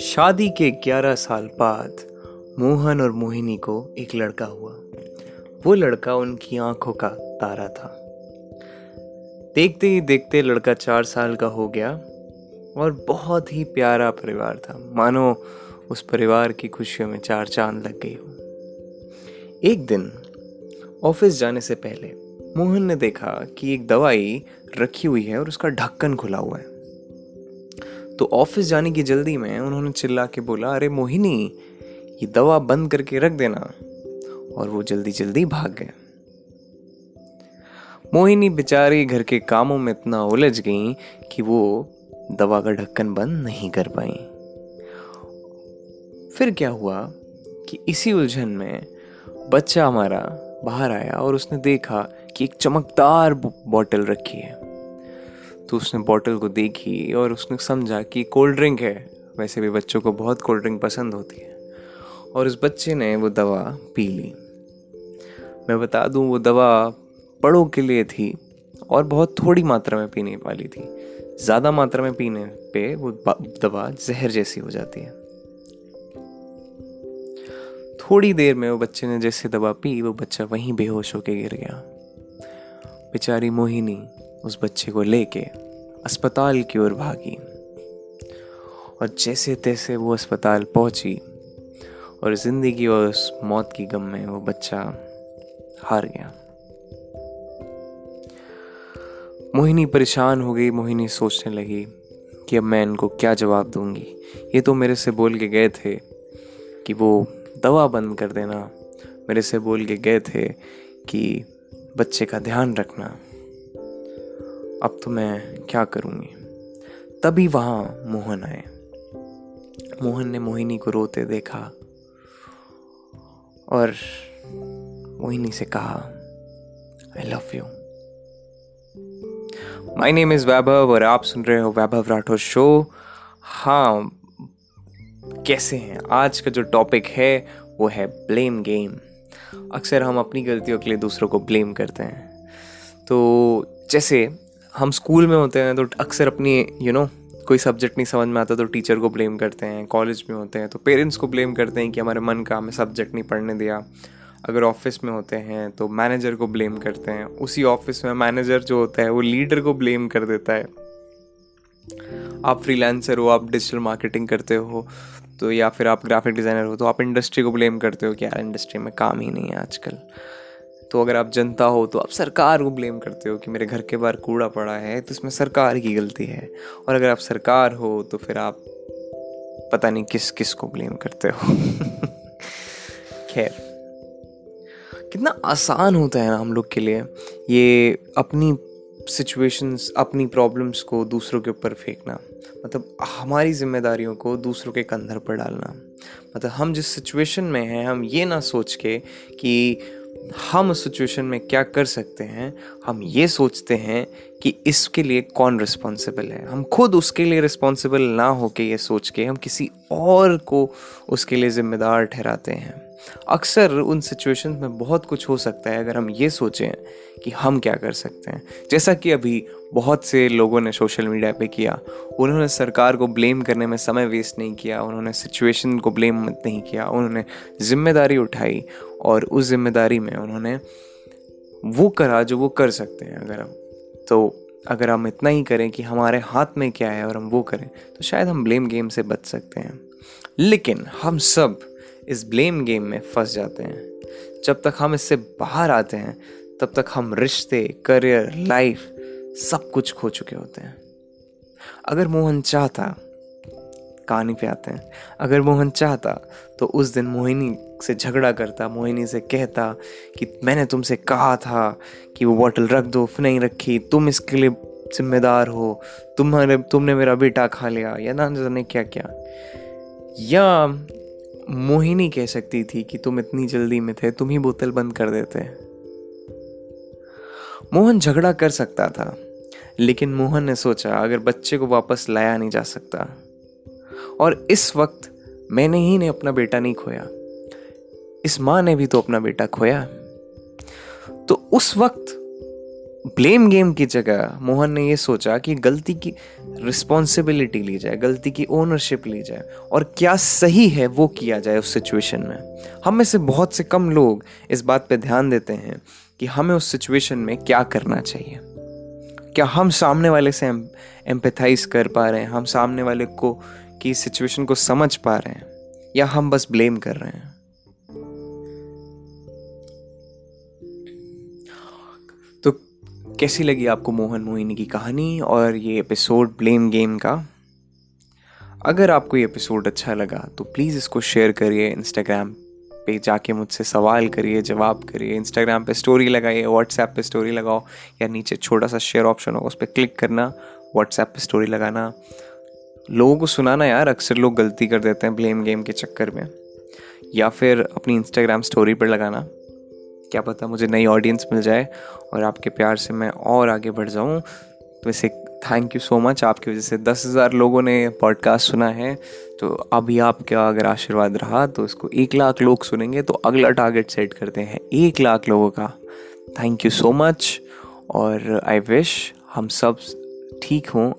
शादी के 11 साल बाद मोहन और मोहिनी को एक लड़का हुआ। वो लड़का उनकी आँखों का तारा था। देखते ही देखते लड़का चार साल का हो गया और बहुत ही प्यारा परिवार था। मानो उस परिवार की खुशियों में चार चाँद लग गई हो। एक दिन ऑफ़िस जाने से पहले मोहन ने देखा कि एक दवाई रखी हुई है और उसका ढक्कन खुला हुआ है। तो ऑफ़िस जाने की जल्दी में उन्होंने चिल्ला के बोला, अरे मोहिनी, ये दवा बंद करके रख देना। और वो जल्दी जल्दी भाग गए। मोहिनी बेचारी घर के कामों में इतना उलझ गई कि वो दवा का ढक्कन बंद नहीं कर पाई। फिर क्या हुआ कि इसी उलझन में बच्चा हमारा बाहर आया और उसने देखा कि एक चमकदार बॉटल रखी है। तो उसने बॉटल को देखी और उसने समझा कि कोल्ड ड्रिंक है। वैसे भी बच्चों को बहुत कोल्ड ड्रिंक पसंद होती है। और उस बच्चे ने वो दवा पी ली। मैं बता दूँ, वो दवा पड़ों के लिए थी और बहुत थोड़ी मात्रा में पीने वाली थी। ज़्यादा मात्रा में पीने पे वो दवा जहर जैसी हो जाती है। थोड़ी देर में वो बच्चे ने जैसे दवा पी, वो बच्चा वहीं बेहोश होके गिर गया। बेचारी मोहिनी उस बच्चे को लेके अस्पताल की ओर भागी। और जैसे तैसे वो अस्पताल पहुँची और ज़िंदगी और उस मौत की गम में वो बच्चा हार गया। मोहिनी परेशान हो गई। मोहिनी सोचने लगी कि अब मैं इनको क्या जवाब दूँगी। ये तो मेरे से बोल के गए थे कि वो दवा बंद कर देना। मेरे से बोल के गए थे कि बच्चे का ध्यान रखना। अब तो मैं क्या करूँगी? तभी वहाँ मोहन आए। मोहन ने मोहिनी को रोते देखा और मोहिनी से कहा I love you my name is Vaibhav और आप सुन रहे हो वैभव राठौर शो हाँ कैसे हैं? आज का जो टॉपिक है, वो है ब्लेम गेम अक्सर हम अपनी गलतियों के लिए दूसरों को ब्लेम करते हैं। तो जैसे हम स्कूल में होते हैं तो अक्सर अपनी यू you नो know, कोई सब्जेक्ट नहीं समझ में आता तो टीचर को ब्लेम करते हैं कॉलेज में होते हैं तो पेरेंट्स को ब्लेम करते हैं कि हमारे मन का हमें सब्जेक्ट नहीं पढ़ने दिया। अगर ऑफ़िस में होते हैं तो मैनेजर को ब्लेम करते हैं उसी ऑफ़िस में मैनेजर जो होता है वो लीडर को ब्लेम कर देता है। आप फ्रीलांसर हो आप डिजिटल मार्केटिंग करते हो तो या फिर आप ग्राफिक डिज़ाइनर हो तो आप इंडस्ट्री को ब्लेम करते हो कि यार इंडस्ट्री में काम ही नहीं है आजकल। तो अगर आप जनता हो तो आप सरकार को ब्लेम करते हो कि मेरे घर के बाहर कूड़ा पड़ा है तो इसमें सरकार की गलती है। और अगर आप सरकार हो तो फिर आप पता नहीं किस किस को ब्लेम करते हो। खैर, कितना आसान होता है ना हम लोग के लिए ये अपनी सिचुएशंस अपनी प्रॉब्लम्स को दूसरों के ऊपर फेंकना। मतलब हमारी जिम्मेदारियों को दूसरों के कंधर पर डालना। मतलब हम जिस सिचुएशन में हैं, हम ये ना सोच के कि हम उस सिचुएशन में क्या कर सकते हैं, हम ये सोचते हैं कि इसके लिए कौन रिस्पॉन्सिबल है। हम खुद उसके लिए रिस्पॉन्सिबल ना हो के ये सोच के हम किसी और को उसके लिए ज़िम्मेदार ठहराते हैं। अक्सर उन सिचुएशन में बहुत कुछ हो सकता है, अगर हम ये सोचें कि हम क्या कर सकते हैं। जैसा कि अभी बहुत से लोगों ने सोशल मीडिया पे किया, उन्होंने सरकार को ब्लेम करने में समय वेस्ट नहीं किया, उन्होंने सिचुएशन को ब्लेम नहीं किया, उन्होंने ज़िम्मेदारी उठाई और उस ज़िम्मेदारी में उन्होंने वो करा जो वो कर सकते हैं अगर हम। तो अगर हम इतना ही करें कि हमारे हाथ में क्या है और हम वो करें तो शायद हम ब्लेम गेम से बच सकते हैं। लेकिन हम सब इस ब्लेम गेम में फंस जाते हैं। जब तक हम इससे बाहर आते हैं, तब तक हम रिश्ते करियर लाइफ सब कुछ खो चुके होते हैं। अगर मोहन चाहता कहानी पे आते हैं। अगर मोहन चाहता तो उस दिन मोहिनी से झगड़ा करता, मोहिनी से कहता कि मैंने तुमसे कहा था कि वो बॉटल रख दो नहीं रखी, तुम इसके लिए जिम्मेदार हो, तुम्हारे, तुमने मेरा बेटा खा लिया, या ना जाने क्या क्या। या मोहिनी कह सकती थी कि तुम इतनी जल्दी में थे तुम ही बोतल बंद कर देते मोहन झगड़ा कर सकता था, लेकिन मोहन ने सोचा, अगर बच्चे को वापस लाया नहीं जा सकता। और इस वक्त मैंने ही ने अपना बेटा नहीं खोया। इस माँ ने भी तो अपना बेटा खोया। तो उस वक्त ब्लेम गेम की जगह मोहन ने ये सोचा कि गलती की रिस्पॉन्सिबिलिटी ली जाए, गलती की ओनरशिप ली जाए और क्या सही है वो किया जाए उस सिचुएशन में। हम में से बहुत से कम लोग इस बात पे ध्यान देते हैं कि हमें उस सिचुएशन में क्या करना चाहिए। क्या हम सामने वाले से एम्पथाइज कर पा रहे हैं? हम सामने वाले को, की सिचुएशन को समझ पा रहे हैं? या हम बस ब्लेम कर रहे हैं? कैसी लगी आपको मोहन मोहिनी की कहानी और ये एपिसोड ब्लेम गेम का? अगर आपको ये एपिसोड अच्छा लगा तो प्लीज़ इसको शेयर करिए इंस्टाग्राम पे, जाके मुझसे सवाल करिए, जवाब करिए। इंस्टाग्राम पे स्टोरी लगाइए व्हाट्सएप पे स्टोरी लगाओ, या नीचे छोटा सा शेयर ऑप्शन होगा, उस पर क्लिक करना व्हाट्सएप पे स्टोरी लगाना। लोगों को सुनाना यार, अक्सर लोग गलती कर देते हैं ब्लेम गेम के चक्कर में। या फिर अपनी इंस्टाग्राम स्टोरी पर लगाना। क्या पता मुझे नई ऑडियंस मिल जाए और आपके प्यार से मैं और आगे बढ़ जाऊँ। तो वैसे थैंक यू सो मच आपकी वजह से दस हज़ार लोगों ने पॉडकास्ट सुना है। तो अभी आपका अगर आशीर्वाद रहा तो इसको एक लाख लोग सुनेंगे तो अगला टारगेट सेट करते हैं एक लाख लोगों का। थैंक यू सो मच और आई विश हम सब ठीक हों।